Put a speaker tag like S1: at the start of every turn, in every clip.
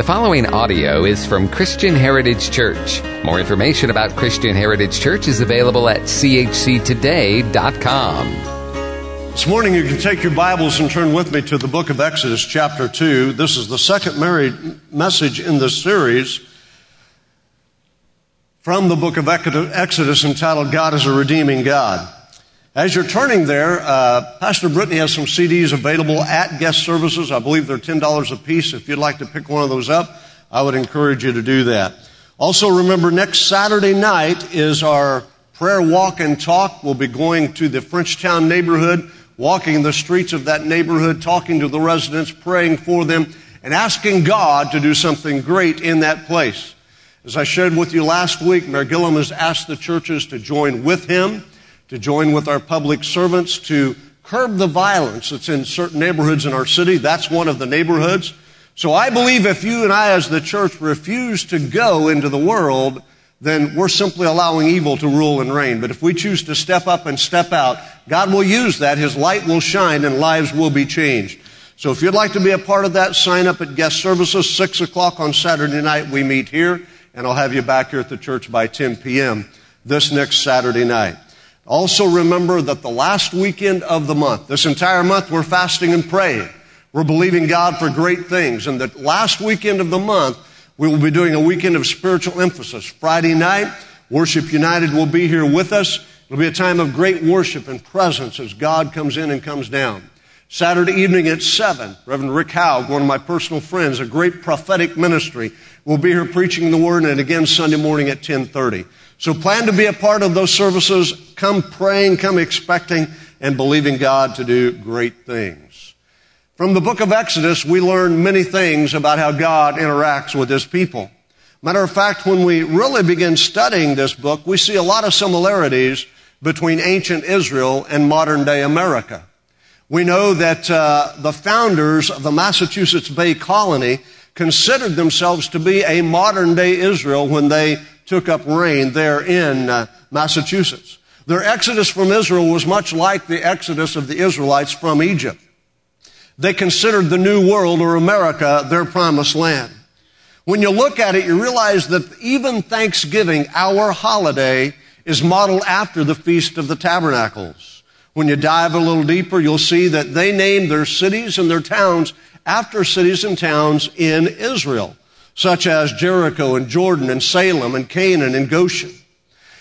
S1: The following audio is from Christian Heritage Church. More information about Christian Heritage Church is available at chctoday.com.
S2: This morning, you can take your Bibles and turn with me to the book of Exodus, chapter 2. This is the second message in this series from the book of Exodus entitled God is a Redeeming God. As you're turning there, uh, Pastor Brittany has some CDs available at guest services. I believe they're $10 a piece. If you'd like to pick one of those up, I would encourage you to do that. Also remember next Saturday night is our prayer walk and talk. We'll be going to the Frenchtown neighborhood, walking the streets of that neighborhood, talking to the residents, praying for them, and asking God to do something great in that place. As I shared with you last week, Mayor Gillum has asked the churches to join with him to join with our public servants to curb the violence that's in certain neighborhoods in our city. That's one of the neighborhoods. So I believe if you and I as the church refuse to go into the world, then we're simply allowing evil to rule and reign. But if we choose to step up and step out, God will use that. His light will shine and lives will be changed. So if you'd like to be a part of that, sign up at guest services. Six o'clock on Saturday night, we meet here, and I'll have you back here at the church by 10 p.m. this next Saturday night. Also remember that the last weekend of the month, this entire month we're fasting and praying. We're believing God for great things. And the last weekend of the month, we will be doing a weekend of spiritual emphasis. Friday night, Worship United will be here with us. It'll be a time of great worship and presence as God comes in and comes down. Saturday evening at 7, Reverend Rick Howe, one of my personal friends, a great prophetic ministry, will be here preaching the word and again Sunday morning at 1030. So plan to be a part of those services. Come praying, come expecting, and believing God to do great things. From the book of Exodus, we learn many things about how God interacts with his people. Matter of fact, when we really begin studying this book, we see a lot of similarities between ancient Israel and modern day America. We know that uh, the founders of the Massachusetts Bay Colony considered themselves to be a modern day Israel when they took up reign there in uh, Massachusetts. Their exodus from Israel was much like the exodus of the Israelites from Egypt. They considered the New World or America their promised land. When you look at it, you realize that even Thanksgiving, our holiday, is modeled after the Feast of the Tabernacles. When you dive a little deeper, you'll see that they named their cities and their towns after cities and towns in Israel such as Jericho and Jordan and Salem and Canaan and Goshen.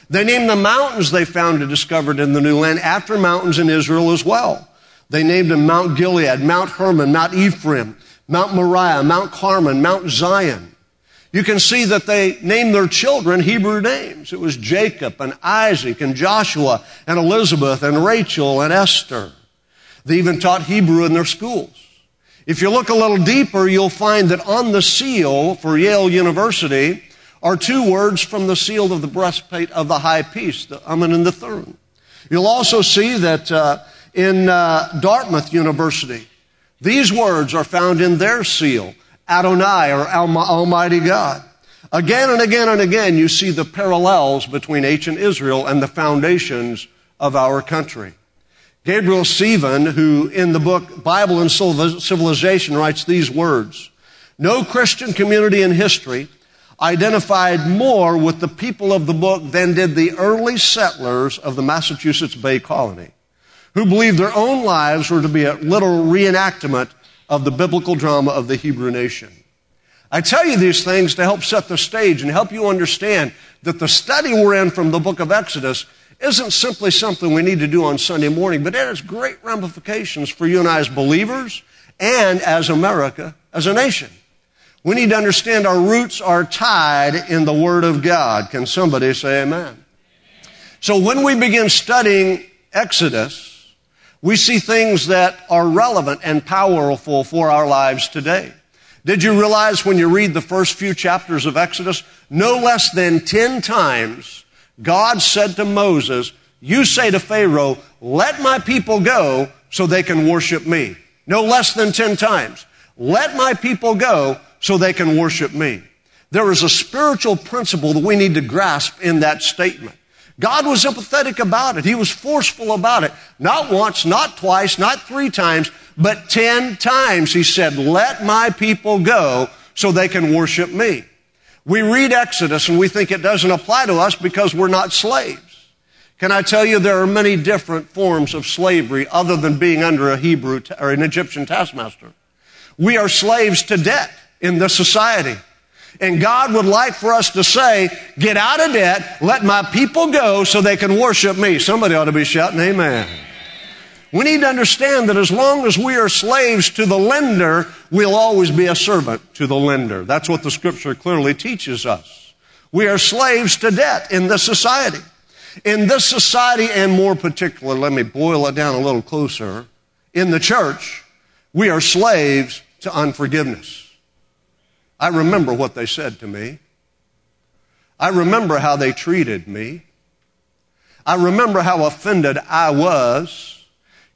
S2: They named the mountains they found and discovered in the new land after mountains in Israel as well. They named them Mount Gilead, Mount Hermon, Mount Ephraim, Mount Moriah, Mount Carmel, Mount Zion. You can see that they named their children Hebrew names. It was Jacob and Isaac and Joshua and Elizabeth and Rachel and Esther. They even taught Hebrew in their schools. If you look a little deeper, you'll find that on the seal for Yale University are two words from the seal of the breastplate of the high priest, the Urim and the Thummim. You'll also see that uh, in uh, Dartmouth University, these words are found in their seal, Adonai or Almighty God. Again and again and again, you see the parallels between ancient Israel and the foundations of our country. Gabriel Sivan, who in the book Bible and Civilization writes these words, no Christian community in history identified more with the people of the book than did the early settlers of the Massachusetts Bay Colony, who believed their own lives were to be a literal reenactment of the biblical drama of the Hebrew nation. I tell you these things to help set the stage and help you understand that the study we're in from the book of Exodus isn't simply something we need to do on Sunday morning, but it has great ramifications for you and I as believers and as America, as a nation. We need to understand our roots are tied in the Word of God. Can somebody say amen? So when we begin studying Exodus, we see things that are relevant and powerful for our lives today. Did you realize when you read the first few chapters of Exodus, no less than 10 times God said to Moses, you say to Pharaoh, let my people go so they can worship me. No less than 10 times. Let my people go so they can worship me. There is a spiritual principle that we need to grasp in that statement. God was empathetic about it. He was forceful about it. Not once, not twice, not three times, but ten times he said, let my people go so they can worship me. We read Exodus and we think it doesn't apply to us because we're not slaves. Can I tell you there are many different forms of slavery other than being under a Hebrew or an Egyptian taskmaster? We are slaves to debt in this society. And God would like for us to say, get out of debt, let my people go so they can worship me. Somebody ought to be shouting amen. We need to understand that as long as we are slaves to the lender, we'll always be a servant to the lender. That's what the scripture clearly teaches us. We are slaves to debt in this society. In this society, and more particular, let me boil it down a little closer, in the church, we are slaves to unforgiveness. I remember what they said to me. I remember how they treated me. I remember how offended I was.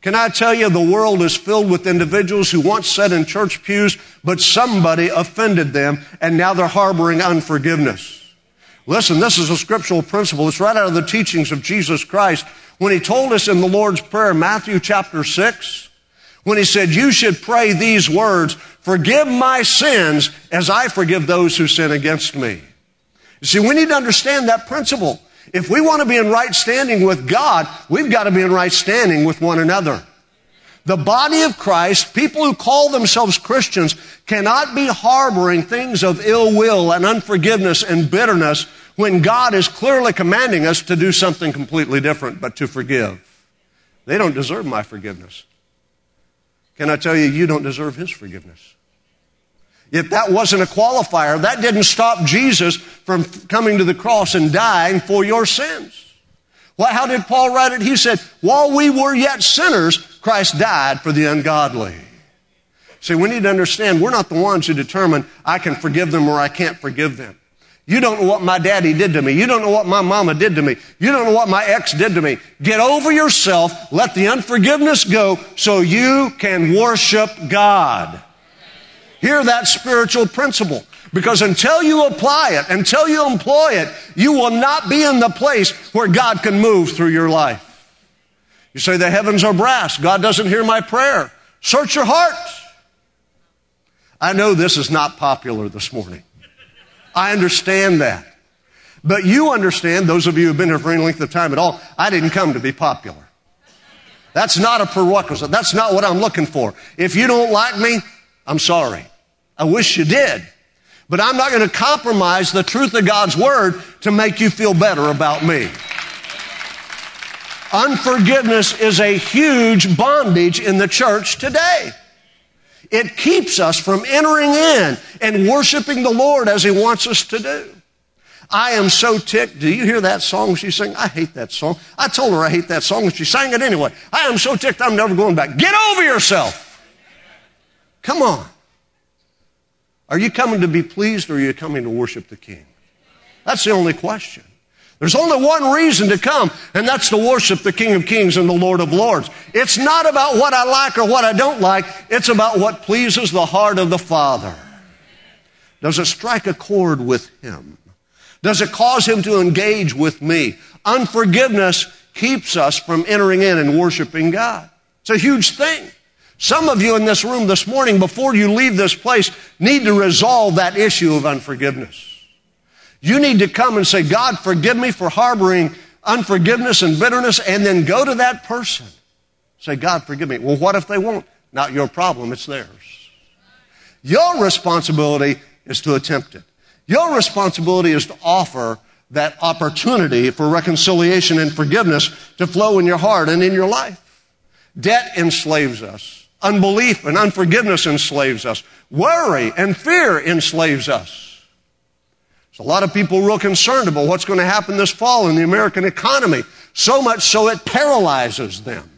S2: Can I tell you, the world is filled with individuals who once sat in church pews, but somebody offended them, and now they're harboring unforgiveness. Listen, this is a scriptural principle. It's right out of the teachings of Jesus Christ. When he told us in the Lord's Prayer, Matthew chapter 6, when he said, You should pray these words, Forgive my sins as I forgive those who sin against me. You see, we need to understand that principle. If we want to be in right standing with God, we've got to be in right standing with one another. The body of Christ, people who call themselves Christians, cannot be harboring things of ill will and unforgiveness and bitterness when God is clearly commanding us to do something completely different, but to forgive. They don't deserve my forgiveness. Can I tell you, you don't deserve His forgiveness? If that wasn't a qualifier, that didn't stop Jesus from coming to the cross and dying for your sins. Well, how did Paul write it? He said, while we were yet sinners, Christ died for the ungodly. See, we need to understand we're not the ones who determine I can forgive them or I can't forgive them. You don't know what my daddy did to me. You don't know what my mama did to me. You don't know what my ex did to me. Get over yourself. Let the unforgiveness go so you can worship God. Hear that spiritual principle. Because until you apply it, until you employ it, you will not be in the place where God can move through your life. You say the heavens are brass. God doesn't hear my prayer. Search your heart. I know this is not popular this morning. I understand that. But you understand, those of you who've been here for any length of time at all, I didn't come to be popular. That's not a prerequisite. That's not what I'm looking for. If you don't like me, I'm sorry. I wish you did. But I'm not going to compromise the truth of God's Word to make you feel better about me. Unforgiveness is a huge bondage in the church today. It keeps us from entering in and worshiping the Lord as He wants us to do. I am so ticked. Do you hear that song she sang? I hate that song. I told her I hate that song and she sang it anyway. I am so ticked I'm never going back. Get over yourself. Come on. Are you coming to be pleased or are you coming to worship the King? That's the only question. There's only one reason to come, and that's to worship the King of Kings and the Lord of Lords. It's not about what I like or what I don't like. It's about what pleases the heart of the Father. Does it strike a chord with Him? Does it cause Him to engage with me? Unforgiveness keeps us from entering in and worshiping God. It's a huge thing. Some of you in this room this morning, before you leave this place, need to resolve that issue of unforgiveness. You need to come and say, God, forgive me for harboring unforgiveness and bitterness, and then go to that person. Say, God, forgive me. Well, what if they won't? Not your problem, it's theirs. Your responsibility is to attempt it. Your responsibility is to offer that opportunity for reconciliation and forgiveness to flow in your heart and in your life. Debt enslaves us. Unbelief and unforgiveness enslaves us. Worry and fear enslaves us. There's a lot of people real concerned about what's going to happen this fall in the American economy. So much so it paralyzes them.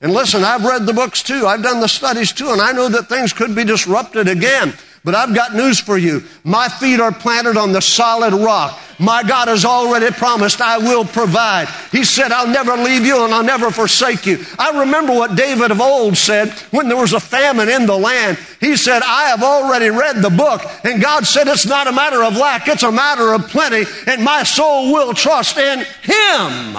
S2: And listen, I've read the books too. I've done the studies too, and I know that things could be disrupted again. But I've got news for you. My feet are planted on the solid rock. My God has already promised I will provide. He said, I'll never leave you and I'll never forsake you. I remember what David of old said when there was a famine in the land. He said, I have already read the book and God said it's not a matter of lack, it's a matter of plenty and my soul will trust in Him.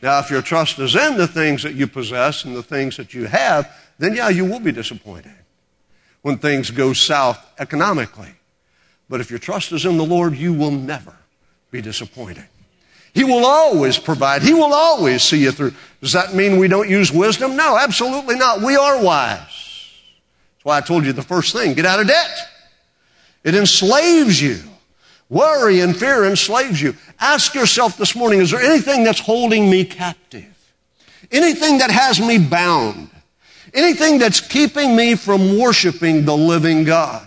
S2: Now, if your trust is in the things that you possess and the things that you have, then yeah, you will be disappointed. When things go south economically. But if your trust is in the Lord, you will never be disappointed. He will always provide. He will always see you through. Does that mean we don't use wisdom? No, absolutely not. We are wise. That's why I told you the first thing get out of debt. It enslaves you. Worry and fear enslaves you. Ask yourself this morning is there anything that's holding me captive? Anything that has me bound? Anything that's keeping me from worshiping the living God?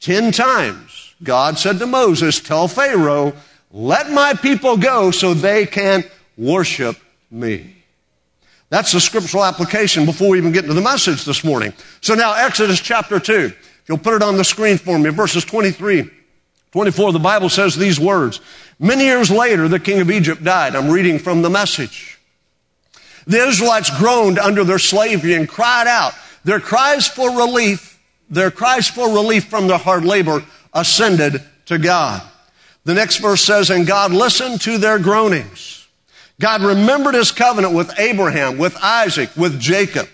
S2: Ten times, God said to Moses, Tell Pharaoh, let my people go so they can worship me. That's the scriptural application before we even get into the message this morning. So now, Exodus chapter 2. If you'll put it on the screen for me, verses 23, 24, the Bible says these words. Many years later, the king of Egypt died. I'm reading from the message. The Israelites groaned under their slavery and cried out. Their cries for relief, their cries for relief from their hard labor ascended to God. The next verse says, and God listened to their groanings. God remembered his covenant with Abraham, with Isaac, with Jacob.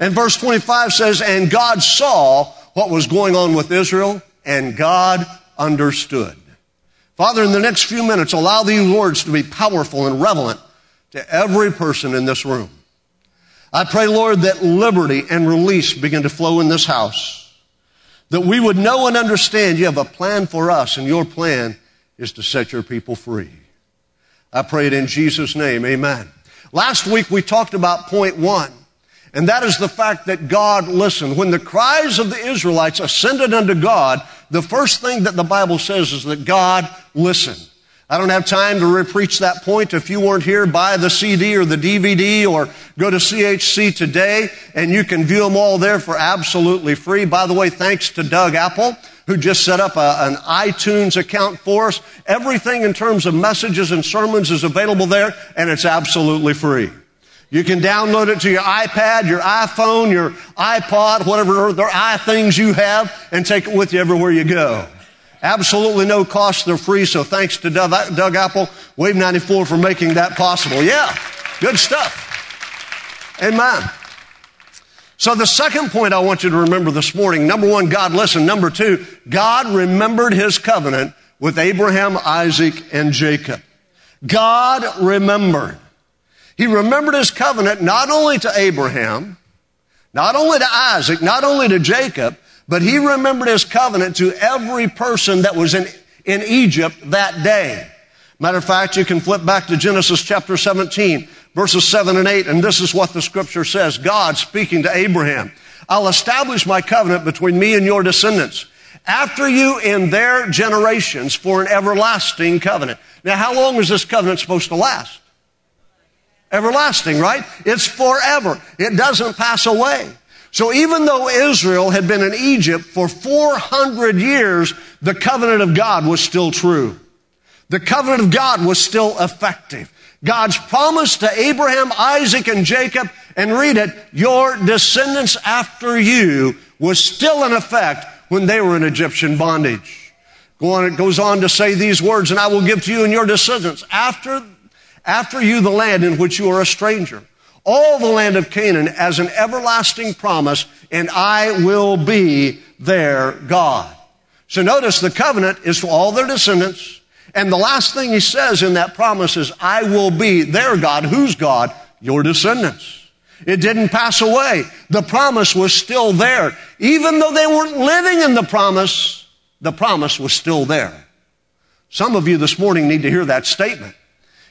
S2: And verse 25 says, and God saw what was going on with Israel, and God understood. Father, in the next few minutes, allow these words to be powerful and relevant to every person in this room. I pray, Lord, that liberty and release begin to flow in this house. That we would know and understand you have a plan for us, and your plan is to set your people free. I pray it in Jesus' name. Amen. Last week we talked about point one, and that is the fact that God listened. When the cries of the Israelites ascended unto God, the first thing that the Bible says is that God listened. I don't have time to repreach that point. If you weren't here, buy the CD or the DVD or go to CHC today and you can view them all there for absolutely free. By the way, thanks to Doug Apple who just set up a, an iTunes account for us. Everything in terms of messages and sermons is available there, and it's absolutely free. You can download it to your iPad, your iPhone, your iPod, whatever other i things you have, and take it with you everywhere you go. Absolutely no cost. They're free. So thanks to Doug, Apple, Wave 94 for making that possible. Yeah. Good stuff. Amen. So the second point I want you to remember this morning, number one, God listened. Number two, God remembered his covenant with Abraham, Isaac, and Jacob. God remembered. He remembered his covenant not only to Abraham, not only to Isaac, not only to Jacob, but he remembered his covenant to every person that was in, in Egypt that day. Matter of fact, you can flip back to Genesis chapter 17 verses 7 and 8, and this is what the scripture says. God speaking to Abraham, I'll establish my covenant between me and your descendants after you in their generations for an everlasting covenant. Now, how long is this covenant supposed to last? Everlasting, right? It's forever. It doesn't pass away. So even though Israel had been in Egypt for 400 years, the covenant of God was still true. The covenant of God was still effective. God's promise to Abraham, Isaac, and Jacob, and read it, your descendants after you was still in effect when they were in Egyptian bondage. Go on, it goes on to say these words, and I will give to you and your descendants after, after you the land in which you are a stranger. All the land of Canaan as an everlasting promise, and I will be their God. So notice the covenant is for all their descendants, and the last thing he says in that promise is, I will be their God. Whose God? Your descendants. It didn't pass away. The promise was still there. Even though they weren't living in the promise, the promise was still there. Some of you this morning need to hear that statement.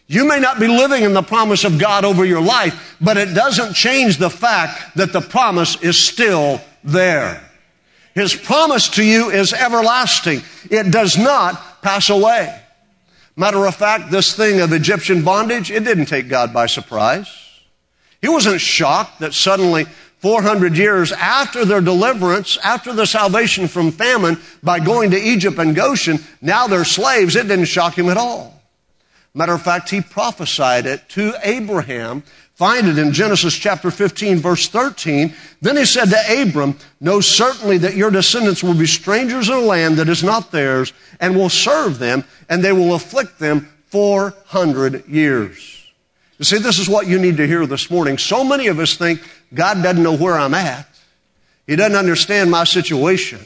S2: You may not be living in the promise of God over your life, but it doesn't change the fact that the promise is still there. His promise to you is everlasting. It does not pass away. Matter of fact, this thing of Egyptian bondage, it didn't take God by surprise. He wasn't shocked that suddenly 400 years after their deliverance, after the salvation from famine by going to Egypt and Goshen, now they're slaves. It didn't shock him at all. Matter of fact, he prophesied it to Abraham Find it in Genesis chapter 15 verse 13. Then he said to Abram, know certainly that your descendants will be strangers in a land that is not theirs and will serve them and they will afflict them 400 years. You see, this is what you need to hear this morning. So many of us think God doesn't know where I'm at. He doesn't understand my situation.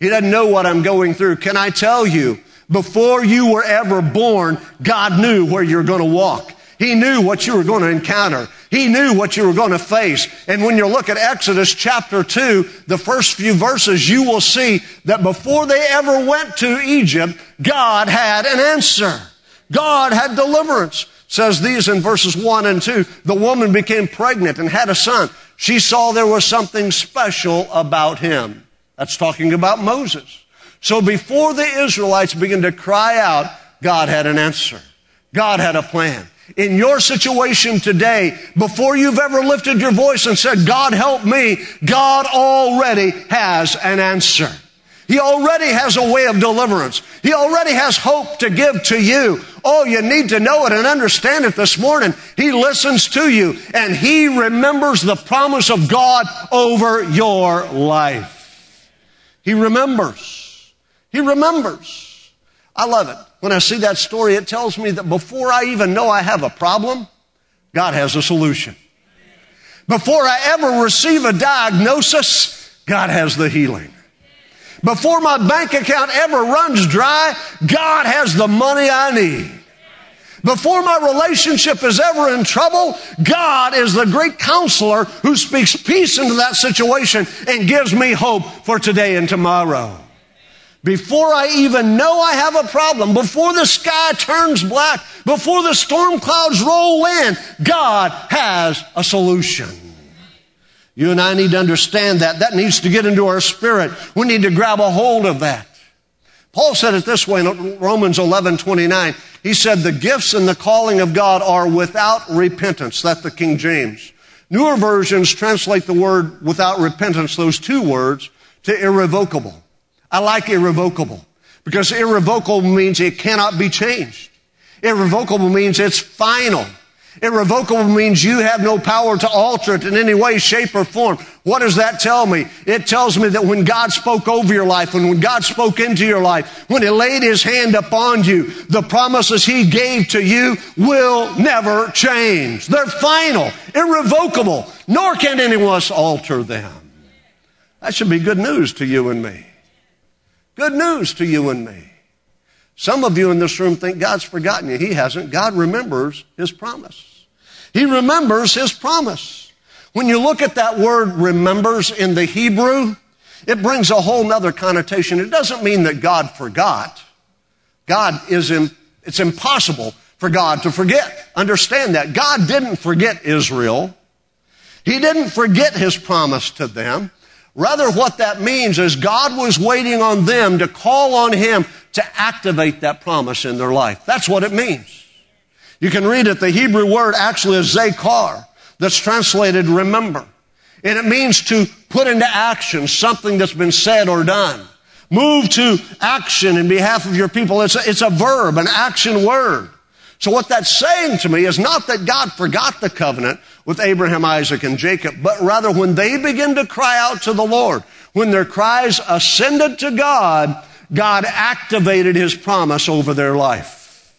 S2: He doesn't know what I'm going through. Can I tell you, before you were ever born, God knew where you were going to walk. He knew what you were going to encounter. He knew what you were going to face. And when you look at Exodus chapter 2, the first few verses, you will see that before they ever went to Egypt, God had an answer. God had deliverance. says these in verses 1 and 2. The woman became pregnant and had a son. She saw there was something special about him. That's talking about Moses. So before the Israelites began to cry out, God had an answer. God had a plan. In your situation today, before you've ever lifted your voice and said, God help me, God already has an answer. He already has a way of deliverance. He already has hope to give to you. Oh, you need to know it and understand it this morning. He listens to you and He remembers the promise of God over your life. He remembers. He remembers. I love it. When I see that story, it tells me that before I even know I have a problem, God has a solution. Before I ever receive a diagnosis, God has the healing. Before my bank account ever runs dry, God has the money I need. Before my relationship is ever in trouble, God is the great counselor who speaks peace into that situation and gives me hope for today and tomorrow. Before I even know I have a problem, before the sky turns black, before the storm clouds roll in, God has a solution. You and I need to understand that. That needs to get into our spirit. We need to grab a hold of that. Paul said it this way in Romans 11, 29. He said, the gifts and the calling of God are without repentance. That's the King James. Newer versions translate the word without repentance, those two words, to irrevocable. I like irrevocable because irrevocable means it cannot be changed. Irrevocable means it's final. Irrevocable means you have no power to alter it in any way, shape, or form. What does that tell me? It tells me that when God spoke over your life, and when God spoke into your life, when He laid His hand upon you, the promises He gave to you will never change. They're final, irrevocable, nor can anyone else alter them. That should be good news to you and me. Good news to you and me. Some of you in this room think God's forgotten you. He hasn't. God remembers His promise. He remembers His promise. When you look at that word remembers in the Hebrew, it brings a whole nother connotation. It doesn't mean that God forgot. God is, in, it's impossible for God to forget. Understand that. God didn't forget Israel. He didn't forget His promise to them. Rather, what that means is God was waiting on them to call on Him to activate that promise in their life. That's what it means. You can read it. The Hebrew word actually is zakar, that's translated remember. And it means to put into action something that's been said or done. Move to action in behalf of your people. It's a, it's a verb, an action word. So what that's saying to me is not that God forgot the covenant with Abraham, Isaac, and Jacob, but rather when they begin to cry out to the Lord, when their cries ascended to God, God activated his promise over their life.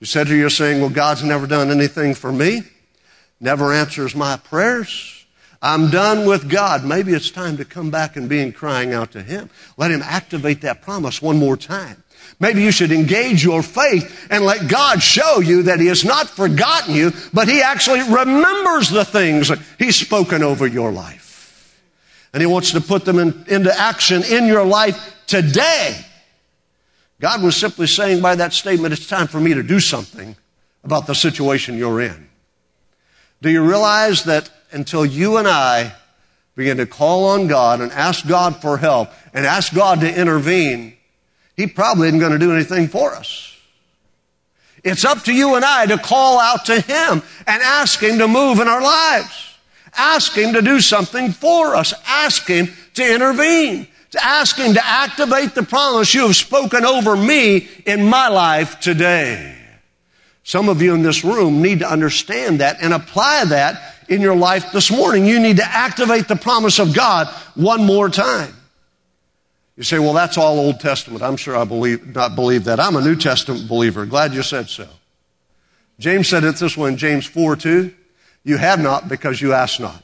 S2: You said to you're saying, well, God's never done anything for me, never answers my prayers. I'm done with God. Maybe it's time to come back and be in crying out to Him. Let Him activate that promise one more time. Maybe you should engage your faith and let God show you that He has not forgotten you, but He actually remembers the things He's spoken over your life. And He wants to put them in, into action in your life today. God was simply saying by that statement, it's time for me to do something about the situation you're in. Do you realize that until you and I begin to call on God and ask God for help and ask God to intervene, he probably isn't going to do anything for us. It's up to you and I to call out to Him and ask Him to move in our lives. Ask Him to do something for us. Ask Him to intervene. To ask Him to activate the promise you have spoken over me in my life today. Some of you in this room need to understand that and apply that in your life this morning. You need to activate the promise of God one more time. You say, well, that's all Old Testament. I'm sure I believe, not believe that. I'm a New Testament believer. Glad you said so. James said it this way in James 4 2. You have not because you ask not.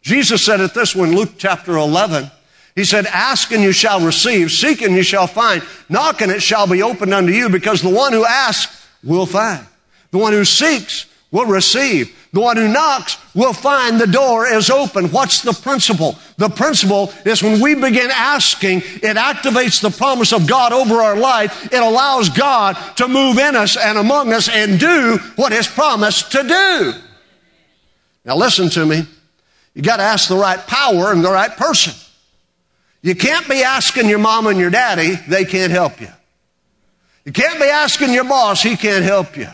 S2: Jesus said it this way in Luke chapter 11. He said, ask and you shall receive, seek and you shall find, knock and it shall be opened unto you because the one who asks will find. The one who seeks will receive. The one who knocks will find the door is open. What's the principle? The principle is when we begin asking, it activates the promise of God over our life. It allows God to move in us and among us and do what His promised to do. Now listen to me. You got to ask the right power and the right person. You can't be asking your mom and your daddy, they can't help you. You can't be asking your boss, he can't help you.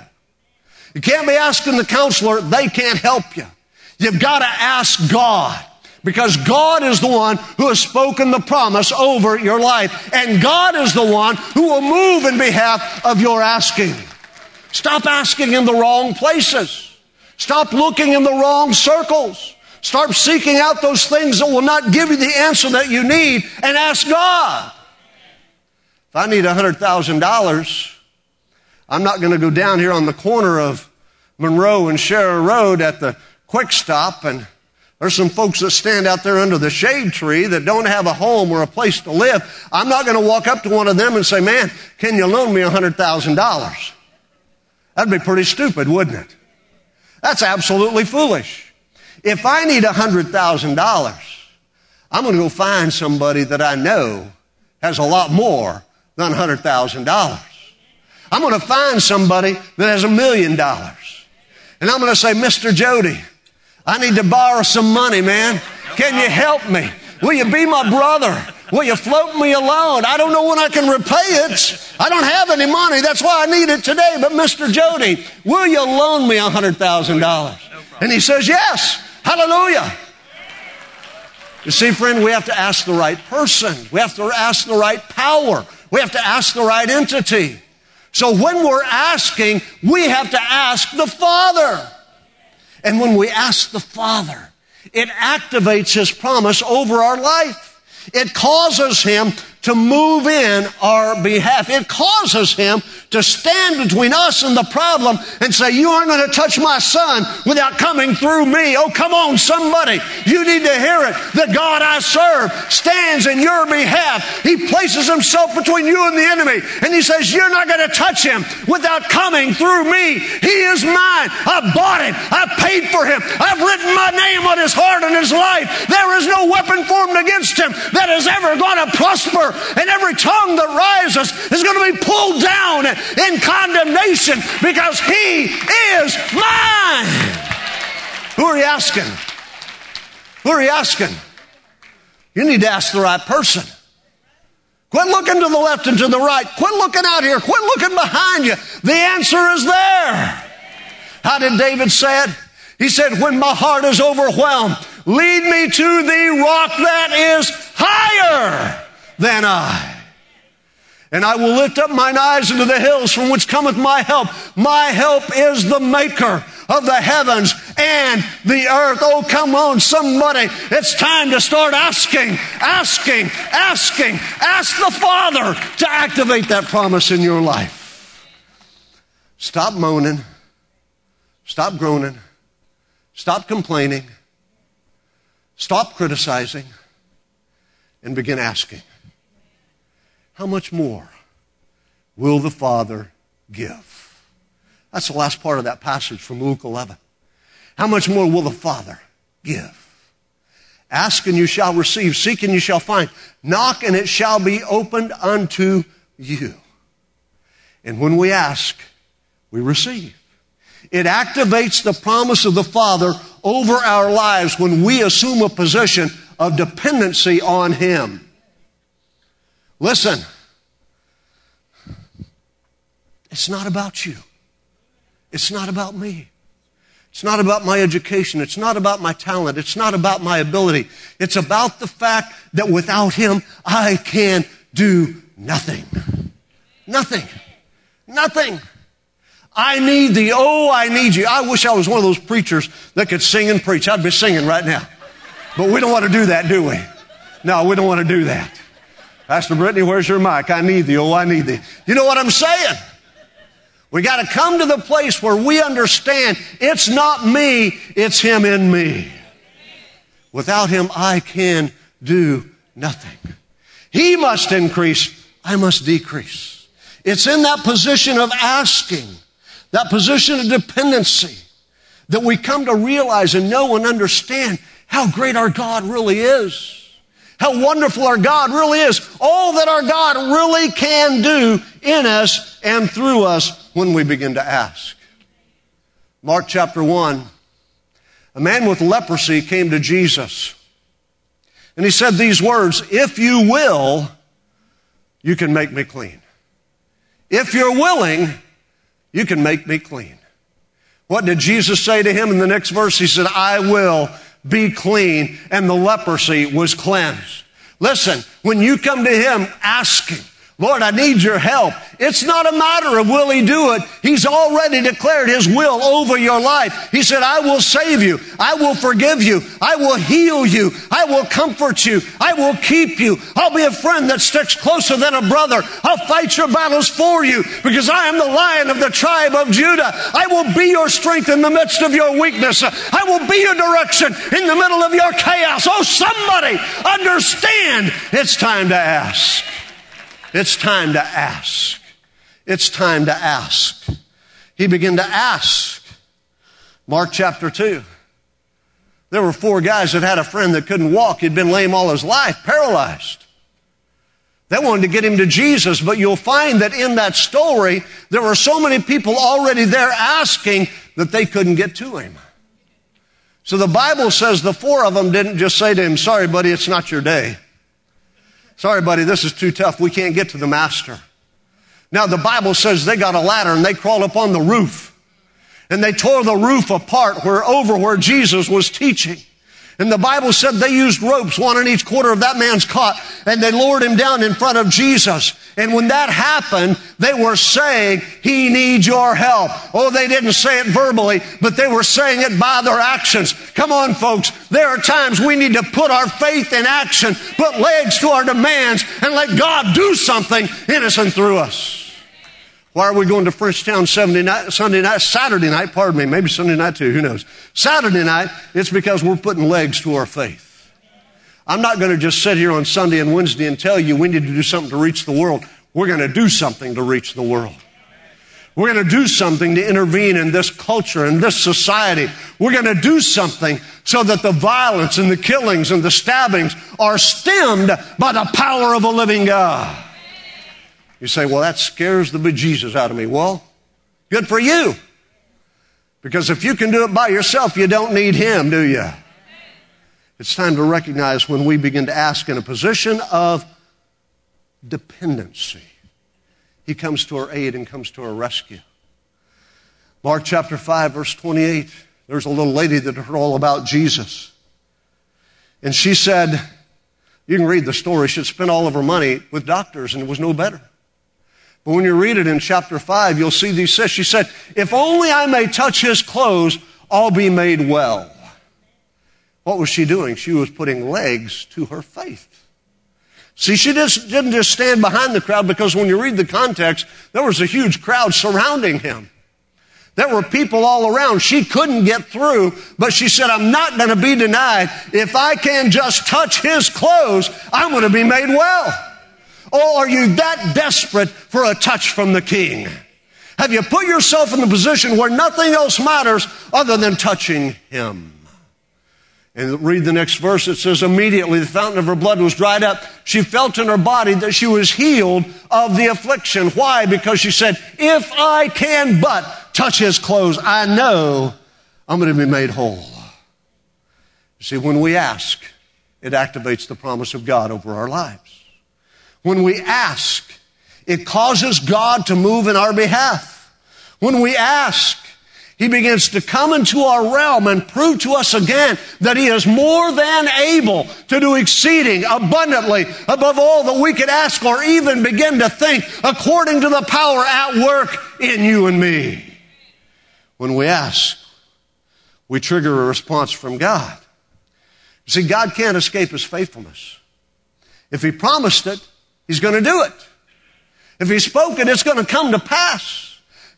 S2: You can't be asking the counselor, they can't help you. You've got to ask God. Because God is the one who has spoken the promise over your life. And God is the one who will move in behalf of your asking. Stop asking in the wrong places. Stop looking in the wrong circles. Start seeking out those things that will not give you the answer that you need and ask God. If I need $100,000, I'm not going to go down here on the corner of Monroe and Sharer Road at the quick stop and there's some folks that stand out there under the shade tree that don't have a home or a place to live. I'm not going to walk up to one of them and say, man, can you loan me $100,000? That'd be pretty stupid, wouldn't it? That's absolutely foolish. If I need $100,000, I'm going to go find somebody that I know has a lot more than $100,000. I'm going to find somebody that has a million dollars. And I'm going to say, Mr. Jody, I need to borrow some money, man. Can you help me? Will you be my brother? Will you float me a loan? I don't know when I can repay it. I don't have any money. That's why I need it today. But Mr. Jody, will you loan me a $100,000? And he says, yes. Hallelujah. You see, friend, we have to ask the right person. We have to ask the right power. We have to ask the right entity. So when we're asking, we have to ask the Father. And when we ask the Father, it activates His promise over our life. It causes Him to move in our behalf. It causes him to stand between us and the problem and say, you aren't going to touch my son without coming through me. Oh, come on, somebody. You need to hear it. The God I serve stands in your behalf. He places himself between you and the enemy and he says, you're not going to touch him without coming through me. He is mine. I bought it. I paid for him. I've written my name on his heart and his life. There is no weapon formed against him that is ever going to prosper and every tongue that rises is going to be pulled down in condemnation because He is mine. Who are you asking? Who are you asking? You need to ask the right person. Quit looking to the left and to the right. Quit looking out here. Quit looking behind you. The answer is there. How did David say it? He said, when my heart is overwhelmed, lead me to the rock that is higher than I. And I will lift up mine eyes into the hills from which cometh my help. My help is the maker of the heavens and the earth. Oh, come on, somebody. It's time to start asking, asking, asking. Ask the Father to activate that promise in your life. Stop moaning. Stop groaning. Stop complaining. Stop criticizing and begin asking how much more will the Father give? That's the last part of that passage from Luke 11. How much more will the Father give? Ask and you shall receive. Seek and you shall find. Knock and it shall be opened unto you. And when we ask, we receive. It activates the promise of the Father over our lives when we assume a position of dependency on Him. Listen, it's not about you. It's not about me. It's not about my education. It's not about my talent. It's not about my ability. It's about the fact that without Him, I can do nothing. Nothing. Nothing. I need the Oh, I need you. I wish I was one of those preachers that could sing and preach. I'd be singing right now. But we don't want to do that, do we? No, we don't want to do that. Pastor Brittany, where's your mic? I need thee. Oh, I need thee. You know what I'm saying? We got to come to the place where we understand it's not me, it's Him in me. Without him, I can do nothing. He must increase, I must decrease. It's in that position of asking, that position of dependency, that we come to realize and know and understand how great our God really is. How wonderful our God really is. All that our God really can do in us and through us when we begin to ask. Mark chapter 1. A man with leprosy came to Jesus. And he said these words, If you will, you can make me clean. If you're willing, you can make me clean. What did Jesus say to him in the next verse? He said, I will be clean. And the leprosy was cleansed. Listen, when you come to him asking, Lord, I need your help. It's not a matter of will he do it. He's already declared his will over your life. He said, I will save you. I will forgive you. I will heal you. I will comfort you. I will keep you. I'll be a friend that sticks closer than a brother. I'll fight your battles for you because I am the lion of the tribe of Judah. I will be your strength in the midst of your weakness. I will be your direction in the middle of your chaos. Oh, somebody understand it's time to ask. It's time to ask. It's time to ask. He began to ask. Mark chapter 2. There were four guys that had a friend that couldn't walk. He'd been lame all his life, paralyzed. They wanted to get him to Jesus, but you'll find that in that story, there were so many people already there asking that they couldn't get to him. So the Bible says the four of them didn't just say to him, sorry buddy, it's not your day. Sorry, buddy, this is too tough. We can't get to the master. Now, the Bible says they got a ladder and they crawled up on the roof. And they tore the roof apart where over where Jesus was teaching. And the Bible said they used ropes, one in each quarter of that man's cot, and they lowered him down in front of Jesus. And when that happened, they were saying, He needs your help. Oh, they didn't say it verbally, but they were saying it by their actions. Come on, folks. There are times we need to put our faith in action, put legs to our demands, and let God do something in us and through us. Why are we going to Frenchtown Sunday night, Sunday night, Saturday night, pardon me, maybe Sunday night too, who knows? Saturday night, it's because we're putting legs to our faith. I'm not going to just sit here on Sunday and Wednesday and tell you we need to do something to reach the world. We're going to do something to reach the world. We're going to do something to intervene in this culture, in this society. We're going to do something so that the violence and the killings and the stabbings are stemmed by the power of a living God. You say, well, that scares the bejesus out of me. Well, good for you. Because if you can do it by yourself, you don't need Him, do you? It's time to recognize when we begin to ask in a position of dependency. He comes to our aid and comes to our rescue. Mark chapter 5, verse 28. There's a little lady that heard all about Jesus. And she said, you can read the story, she had spent all of her money with doctors and it was no better. But when you read it in chapter 5, you'll see these says, she said, if only I may touch his clothes, I'll be made well. What was she doing? She was putting legs to her faith. See, she just didn't just stand behind the crowd because when you read the context, there was a huge crowd surrounding him. There were people all around. She couldn't get through, but she said, I'm not going to be denied. If I can just touch his clothes, I'm going to be made well. Or are you that desperate for a touch from the king? Have you put yourself in the position where nothing else matters other than touching him? And read the next verse. It says, immediately the fountain of her blood was dried up. She felt in her body that she was healed of the affliction. Why? Because she said, if I can but touch his clothes, I know I'm going to be made whole. You see, when we ask, it activates the promise of God over our lives. When we ask, it causes God to move in our behalf. When we ask, He begins to come into our realm and prove to us again that He is more than able to do exceeding abundantly above all that we could ask or even begin to think according to the power at work in you and me. When we ask, we trigger a response from God. See, God can't escape His faithfulness. If He promised it, He's going to do it. If He spoke it, it's going to come to pass.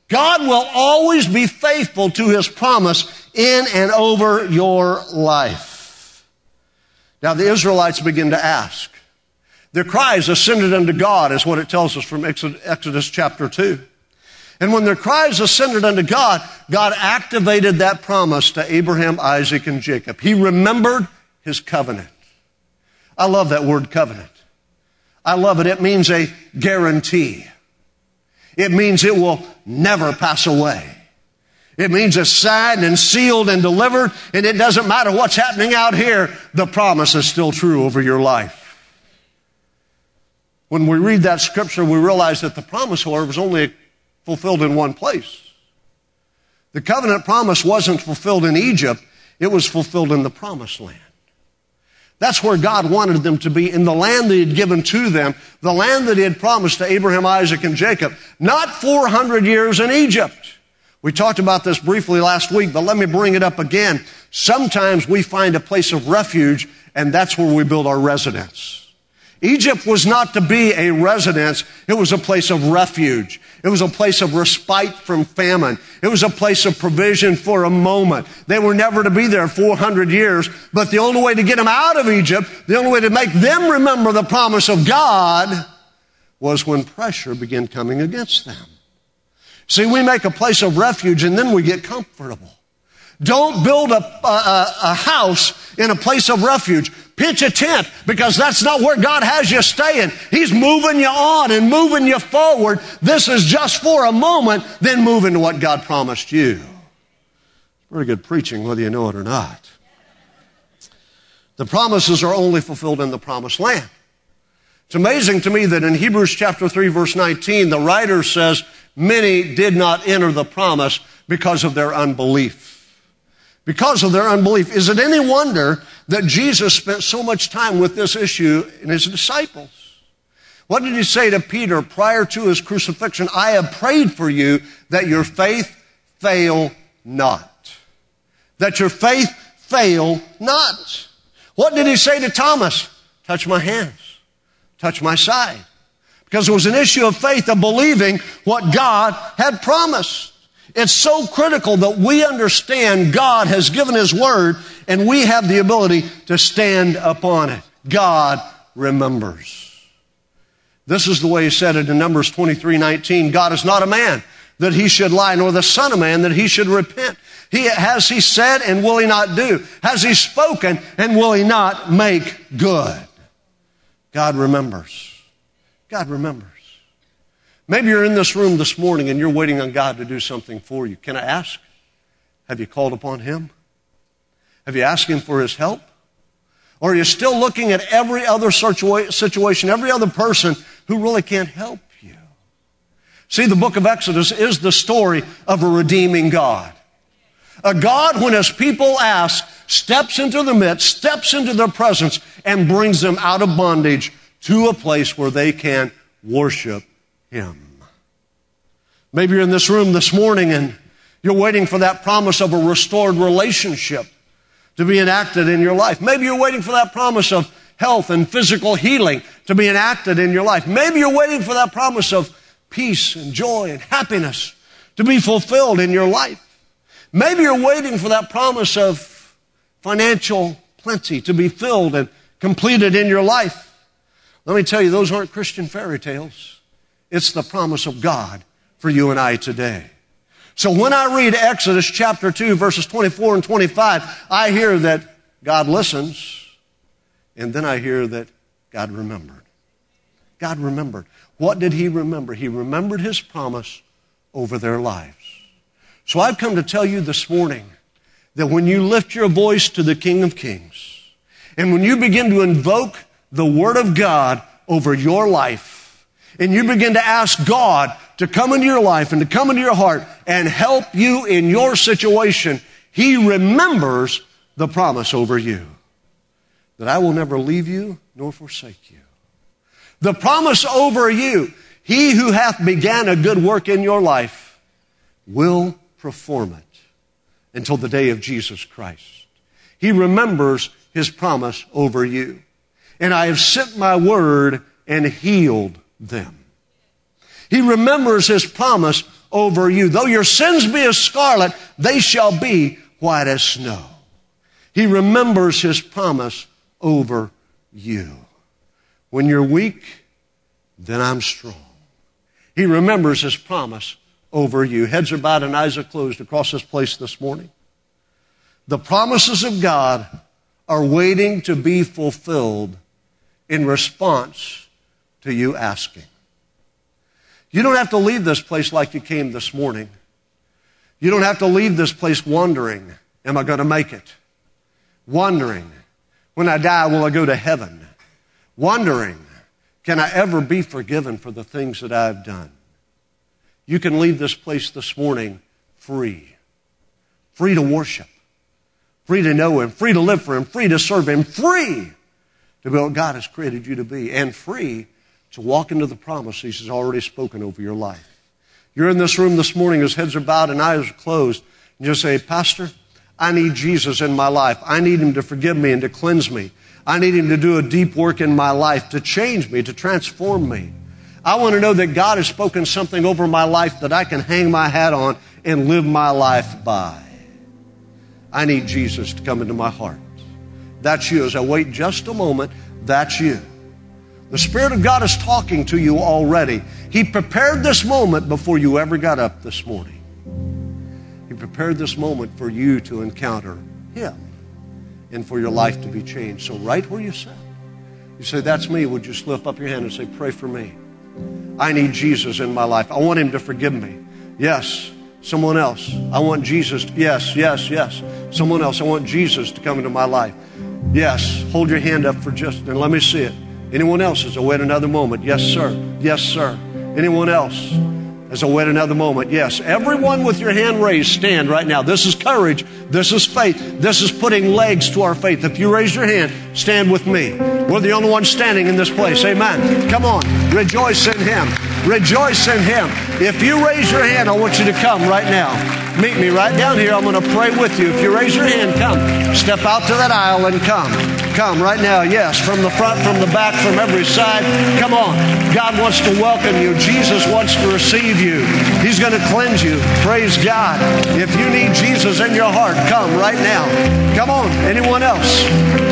S2: God will always be faithful to His promise in and over your life. Now the Israelites begin to ask. Their cries ascended unto God, is what it tells us from Exodus chapter 2. And when their cries ascended unto God, God activated that promise to Abraham, Isaac, and Jacob. He remembered his covenant. I love that word covenant. I love it. It means a guarantee. It means it will never pass away. It means it's signed and sealed and delivered, and it doesn't matter what's happening out here, the promise is still true over your life. When we read that scripture, we realize that the promise, however, was only fulfilled in one place. The covenant promise wasn't fulfilled in Egypt, it was fulfilled in the promised land. That's where God wanted them to be, in the land that He had given to them, the land that He had promised to Abraham, Isaac, and Jacob. Not 400 years in Egypt. We talked about this briefly last week, but let me bring it up again. Sometimes we find a place of refuge, and that's where we build our residence. Egypt was not to be a residence, it was a place of refuge. It was a place of respite from famine. It was a place of provision for a moment. They were never to be there 400 years, but the only way to get them out of Egypt, the only way to make them remember the promise of God was when pressure began coming against them. See, we make a place of refuge and then we get comfortable. Don't build a, a, a, house in a place of refuge. Pitch a tent because that's not where God has you staying. He's moving you on and moving you forward. This is just for a moment, then move into what God promised you. Very good preaching, whether you know it or not. The promises are only fulfilled in the promised land. It's amazing to me that in Hebrews chapter 3 verse 19, the writer says, many did not enter the promise because of their unbelief because of their unbelief. Is it any wonder that Jesus spent so much time with this issue in his disciples? What did he say to Peter prior to his crucifixion? I have prayed for you that your faith fail not. That your faith fail not. What did he say to Thomas? Touch my hands. Touch my side. Because it was an issue of faith of believing what God had promised. It's so critical that we understand God has given His Word and we have the ability to stand upon it. God remembers. This is the way He said it in Numbers 23, 19. God is not a man that He should lie, nor the Son of Man that He should repent. He, has He said and will He not do? Has He spoken and will He not make good? God remembers. God remembers. Maybe you're in this room this morning and you're waiting on God to do something for you. Can I ask? Have you called upon Him? Have you asked Him for His help? Or are you still looking at every other situation, every other person who really can't help you? See, the book of Exodus is the story of a redeeming God. A God, when his people ask, steps into the midst, steps into their presence, and brings them out of bondage to a place where they can worship him. Maybe you're in this room this morning and you're waiting for that promise of a restored relationship to be enacted in your life. Maybe you're waiting for that promise of health and physical healing to be enacted in your life. Maybe you're waiting for that promise of peace and joy and happiness to be fulfilled in your life. Maybe you're waiting for that promise of financial plenty to be filled and completed in your life. Let me tell you, those aren't Christian fairy tales. It's the promise of God for you and I today. So when I read Exodus chapter 2 verses 24 and 25, I hear that God listens and then I hear that God remembered. God remembered. What did he remember? He remembered his promise over their lives. So I've come to tell you this morning that when you lift your voice to the King of Kings and when you begin to invoke the Word of God over your life, and you begin to ask God to come into your life and to come into your heart and help you in your situation, He remembers the promise over you that I will never leave you nor forsake you. The promise over you, He who hath began a good work in your life will perform it until the day of Jesus Christ. He remembers His promise over you. And I have sent my word and healed them. He remembers his promise over you. Though your sins be as scarlet, they shall be white as snow. He remembers his promise over you. When you're weak, then I'm strong. He remembers his promise over you. Heads are bowed and eyes are closed across this place this morning. The promises of God are waiting to be fulfilled in response to you asking. You don't have to leave this place like you came this morning. You don't have to leave this place wondering, am I going to make it? Wondering, when I die, will I go to heaven? Wondering, can I ever be forgiven for the things that I've done? You can leave this place this morning free. Free to worship. Free to know Him. Free to live for Him. Free to serve Him. Free to be what God has created you to be. And free to walk into the promises He's already spoken over your life. You're in this room this morning as heads are bowed and eyes are closed. And you say, Pastor, I need Jesus in my life. I need Him to forgive me and to cleanse me. I need Him to do a deep work in my life, to change me, to transform me. I want to know that God has spoken something over my life that I can hang my hat on and live my life by. I need Jesus to come into my heart. That's you. As I wait just a moment, that's you. The Spirit of God is talking to you already. He prepared this moment before you ever got up this morning. He prepared this moment for you to encounter Him and for your life to be changed. So, right where you sit, you say, That's me. Would you slip up your hand and say, Pray for me? I need Jesus in my life. I want Him to forgive me. Yes. Someone else. I want Jesus. To, yes, yes, yes. Someone else. I want Jesus to come into my life. Yes. Hold your hand up for just, and let me see it. Anyone else as I wait another moment? Yes, sir. Yes, sir. Anyone else? As I wait another moment, yes. Everyone with your hand raised, stand right now. This is courage. This is faith. This is putting legs to our faith. If you raise your hand, stand with me. We're the only ones standing in this place. Amen. Come on. Rejoice in Him. Rejoice in Him. If you raise your hand, I want you to come right now. Meet me right down here. I'm going to pray with you. If you raise your hand, come. Step out to that aisle and come. Come right now. Yes, from the front, from the back, from every side. Come on. God wants to welcome you. Jesus wants to receive you. He's going to cleanse you. Praise God. If you need Jesus in your heart, come right now. Come on. Anyone else?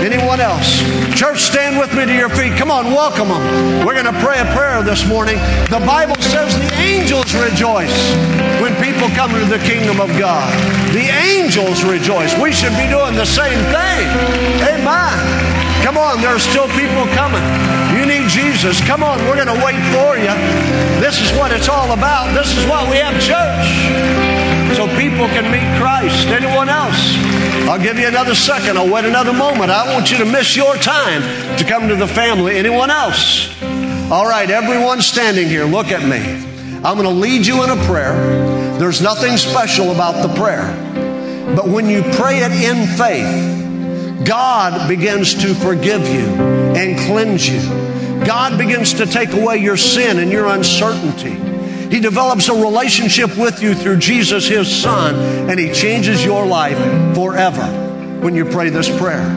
S2: Anyone else? Church, stand with me to your feet. Come on, welcome them. We're going to pray a prayer this morning. The Bible says the angels rejoice when people come to the kingdom of God. The angels rejoice. We should be doing the same thing. Amen. Come on, there are still people coming. You need Jesus. Come on, we're going to wait for you. This is what it's all about. This is why we have church. So people can meet Christ. Anyone else? I'll give you another second. I'll wait another moment. I want you to miss your time to come to the family. Anyone else? All right, everyone standing here, look at me. I'm going to lead you in a prayer. There's nothing special about the prayer. But when you pray it in faith, God begins to forgive you and cleanse you. God begins to take away your sin and your uncertainty. He develops a relationship with you through Jesus, His Son, and He changes your life forever when you pray this prayer.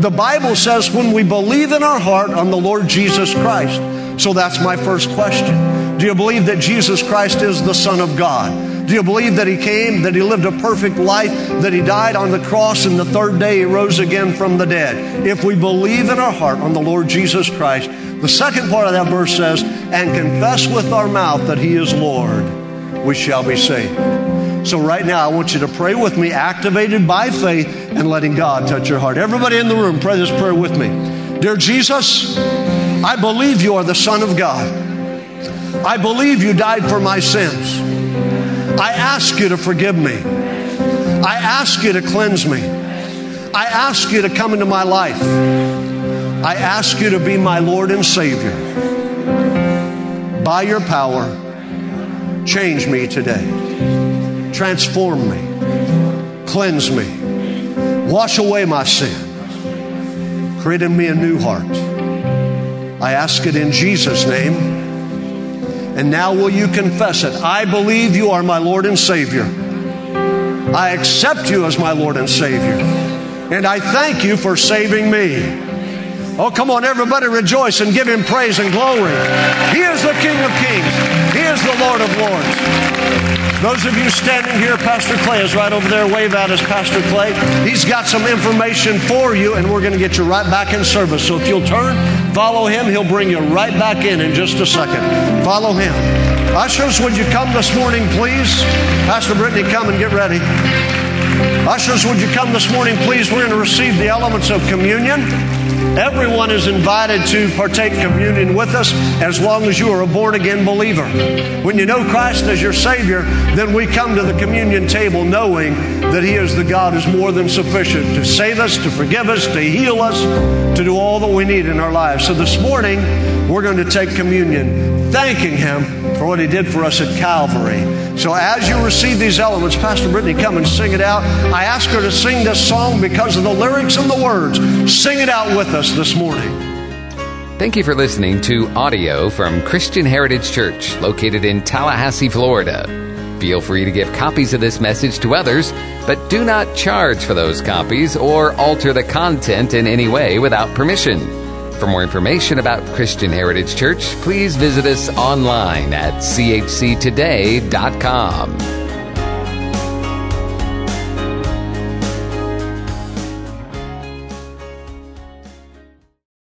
S2: The Bible says when we believe in our heart on the Lord Jesus Christ. So that's my first question. Do you believe that Jesus Christ is the Son of God? Do you believe that He came, that He lived a perfect life, that He died on the cross, and the third day He rose again from the dead? If we believe in our heart on the Lord Jesus Christ, the second part of that verse says, and confess with our mouth that He is Lord, we shall be saved. So, right now, I want you to pray with me, activated by faith and letting God touch your heart. Everybody in the room, pray this prayer with me. Dear Jesus, I believe you are the Son of God. I believe you died for my sins. I ask you to forgive me. I ask you to cleanse me. I ask you to come into my life. I ask you to be my Lord and Savior. By your power, change me today. Transform me. Cleanse me. Wash away my sin. Create in me a new heart. I ask it in Jesus' name. And now will you confess it? I believe you are my Lord and Savior. I accept you as my Lord and Savior. And I thank you for saving me. Oh, come on, everybody rejoice and give him praise and glory. He is the King of Kings. He is the Lord of Lords. Those of you standing here, Pastor Clay is right over there. Wave at us, Pastor Clay. He's got some information for you, and we're going to get you right back in service. So if you'll turn, follow him, he'll bring you right back in in just a second. Follow him. Ushers, would you come this morning, please? Pastor Brittany, come and get ready. Ushers, would you come this morning, please? We're going to receive the elements of communion. Everyone is invited to partake communion with us as long as you are a born again believer. When you know Christ as your Savior, then we come to the communion table knowing that He is the God who's more than sufficient to save us, to forgive us, to heal us, to do all that we need in our lives. So this morning, we're going to take communion, thanking Him for what He did for us at Calvary. So as you receive these elements, Pastor Brittany, come and sing it out. I ask her to sing this song because of the lyrics and the words. Sing it out with us this morning.
S1: Thank you for listening to audio from Christian Heritage Church, located in Tallahassee, Florida. Feel free to give copies of this message to others, but do not charge for those copies or alter the content in any way without permission. For more information about Christian Heritage Church, please visit us online at chctoday.com.